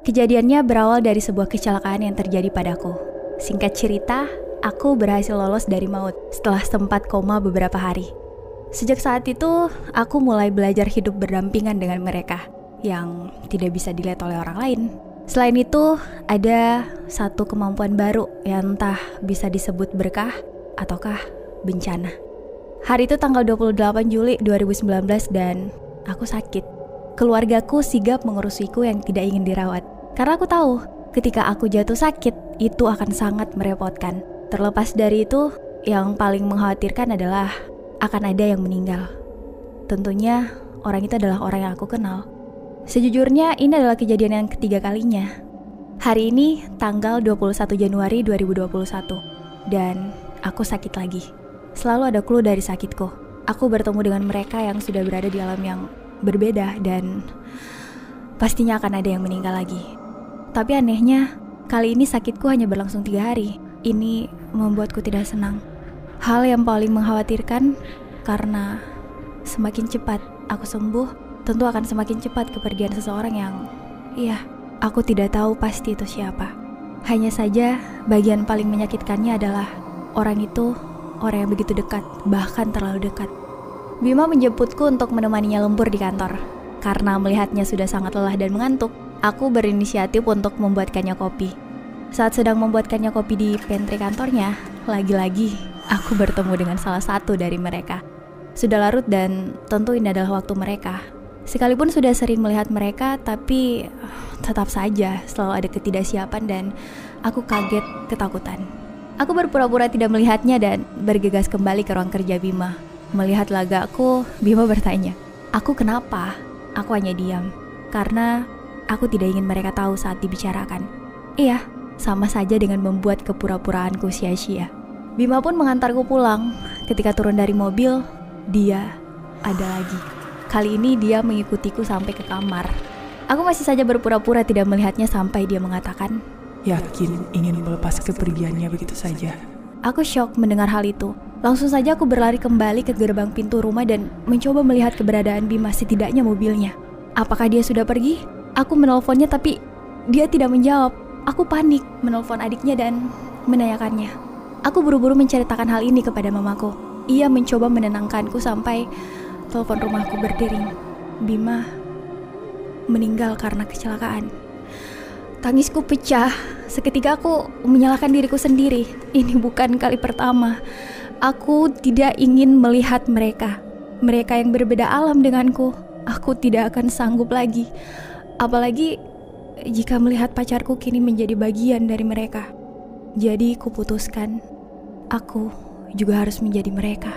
Kejadiannya berawal dari sebuah kecelakaan yang terjadi padaku. Singkat cerita, aku berhasil lolos dari maut setelah sempat koma beberapa hari. Sejak saat itu, aku mulai belajar hidup berdampingan dengan mereka yang tidak bisa dilihat oleh orang lain. Selain itu, ada satu kemampuan baru yang entah bisa disebut berkah ataukah bencana. Hari itu tanggal 28 Juli 2019 dan aku sakit. Keluargaku sigap mengurusiku yang tidak ingin dirawat. Karena aku tahu, ketika aku jatuh sakit, itu akan sangat merepotkan. Terlepas dari itu, yang paling mengkhawatirkan adalah akan ada yang meninggal. Tentunya, orang itu adalah orang yang aku kenal. Sejujurnya, ini adalah kejadian yang ketiga kalinya. Hari ini, tanggal 21 Januari 2021. Dan aku sakit lagi. Selalu ada clue dari sakitku. Aku bertemu dengan mereka yang sudah berada di alam yang berbeda dan pastinya akan ada yang meninggal lagi. Tapi anehnya, kali ini sakitku hanya berlangsung tiga hari. Ini membuatku tidak senang. Hal yang paling mengkhawatirkan karena semakin cepat aku sembuh, tentu akan semakin cepat kepergian seseorang yang, iya, aku tidak tahu pasti itu siapa. Hanya saja, bagian paling menyakitkannya adalah orang itu orang yang begitu dekat, bahkan terlalu dekat. Bima menjemputku untuk menemaninya lembur di kantor. Karena melihatnya sudah sangat lelah dan mengantuk, aku berinisiatif untuk membuatkannya kopi. Saat sedang membuatkannya kopi di pantry kantornya, lagi-lagi aku bertemu dengan salah satu dari mereka. Sudah larut dan tentu ini adalah waktu mereka. Sekalipun sudah sering melihat mereka, tapi tetap saja selalu ada ketidaksiapan dan aku kaget ketakutan. Aku berpura-pura tidak melihatnya dan bergegas kembali ke ruang kerja Bima. Melihat lagaku, Bima bertanya, Aku kenapa? Aku hanya diam, karena aku tidak ingin mereka tahu saat dibicarakan. Iya, sama saja dengan membuat kepura-puraanku sia-sia. Bima pun mengantarku pulang. Ketika turun dari mobil, dia ada lagi. Kali ini dia mengikutiku sampai ke kamar. Aku masih saja berpura-pura tidak melihatnya sampai dia mengatakan, yakin ingin melepas kepergiannya begitu saja. Aku shock mendengar hal itu. Langsung saja aku berlari kembali ke gerbang pintu rumah dan mencoba melihat keberadaan Bima setidaknya mobilnya. Apakah dia sudah pergi? Aku menelponnya tapi dia tidak menjawab. Aku panik menelpon adiknya dan menanyakannya. Aku buru-buru menceritakan hal ini kepada mamaku. Ia mencoba menenangkanku sampai telepon rumahku berdering. Bima meninggal karena kecelakaan. Tangisku pecah. Seketika aku menyalahkan diriku sendiri. Ini bukan kali pertama. Aku tidak ingin melihat mereka. Mereka yang berbeda alam denganku. Aku tidak akan sanggup lagi. Apalagi jika melihat pacarku kini menjadi bagian dari mereka. Jadi kuputuskan, aku juga harus menjadi mereka.